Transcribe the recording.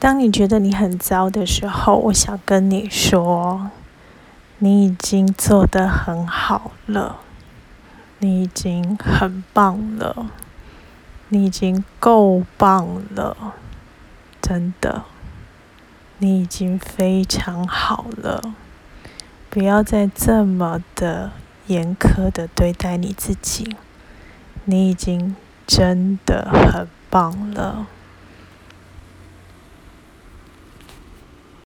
当你觉得你很糟的时候我想跟你说你已经做得很好了你已经很棒了你已经够棒了真的你已经非常好了。不要再这么的严苛的对待你自己你已经真的很棒了。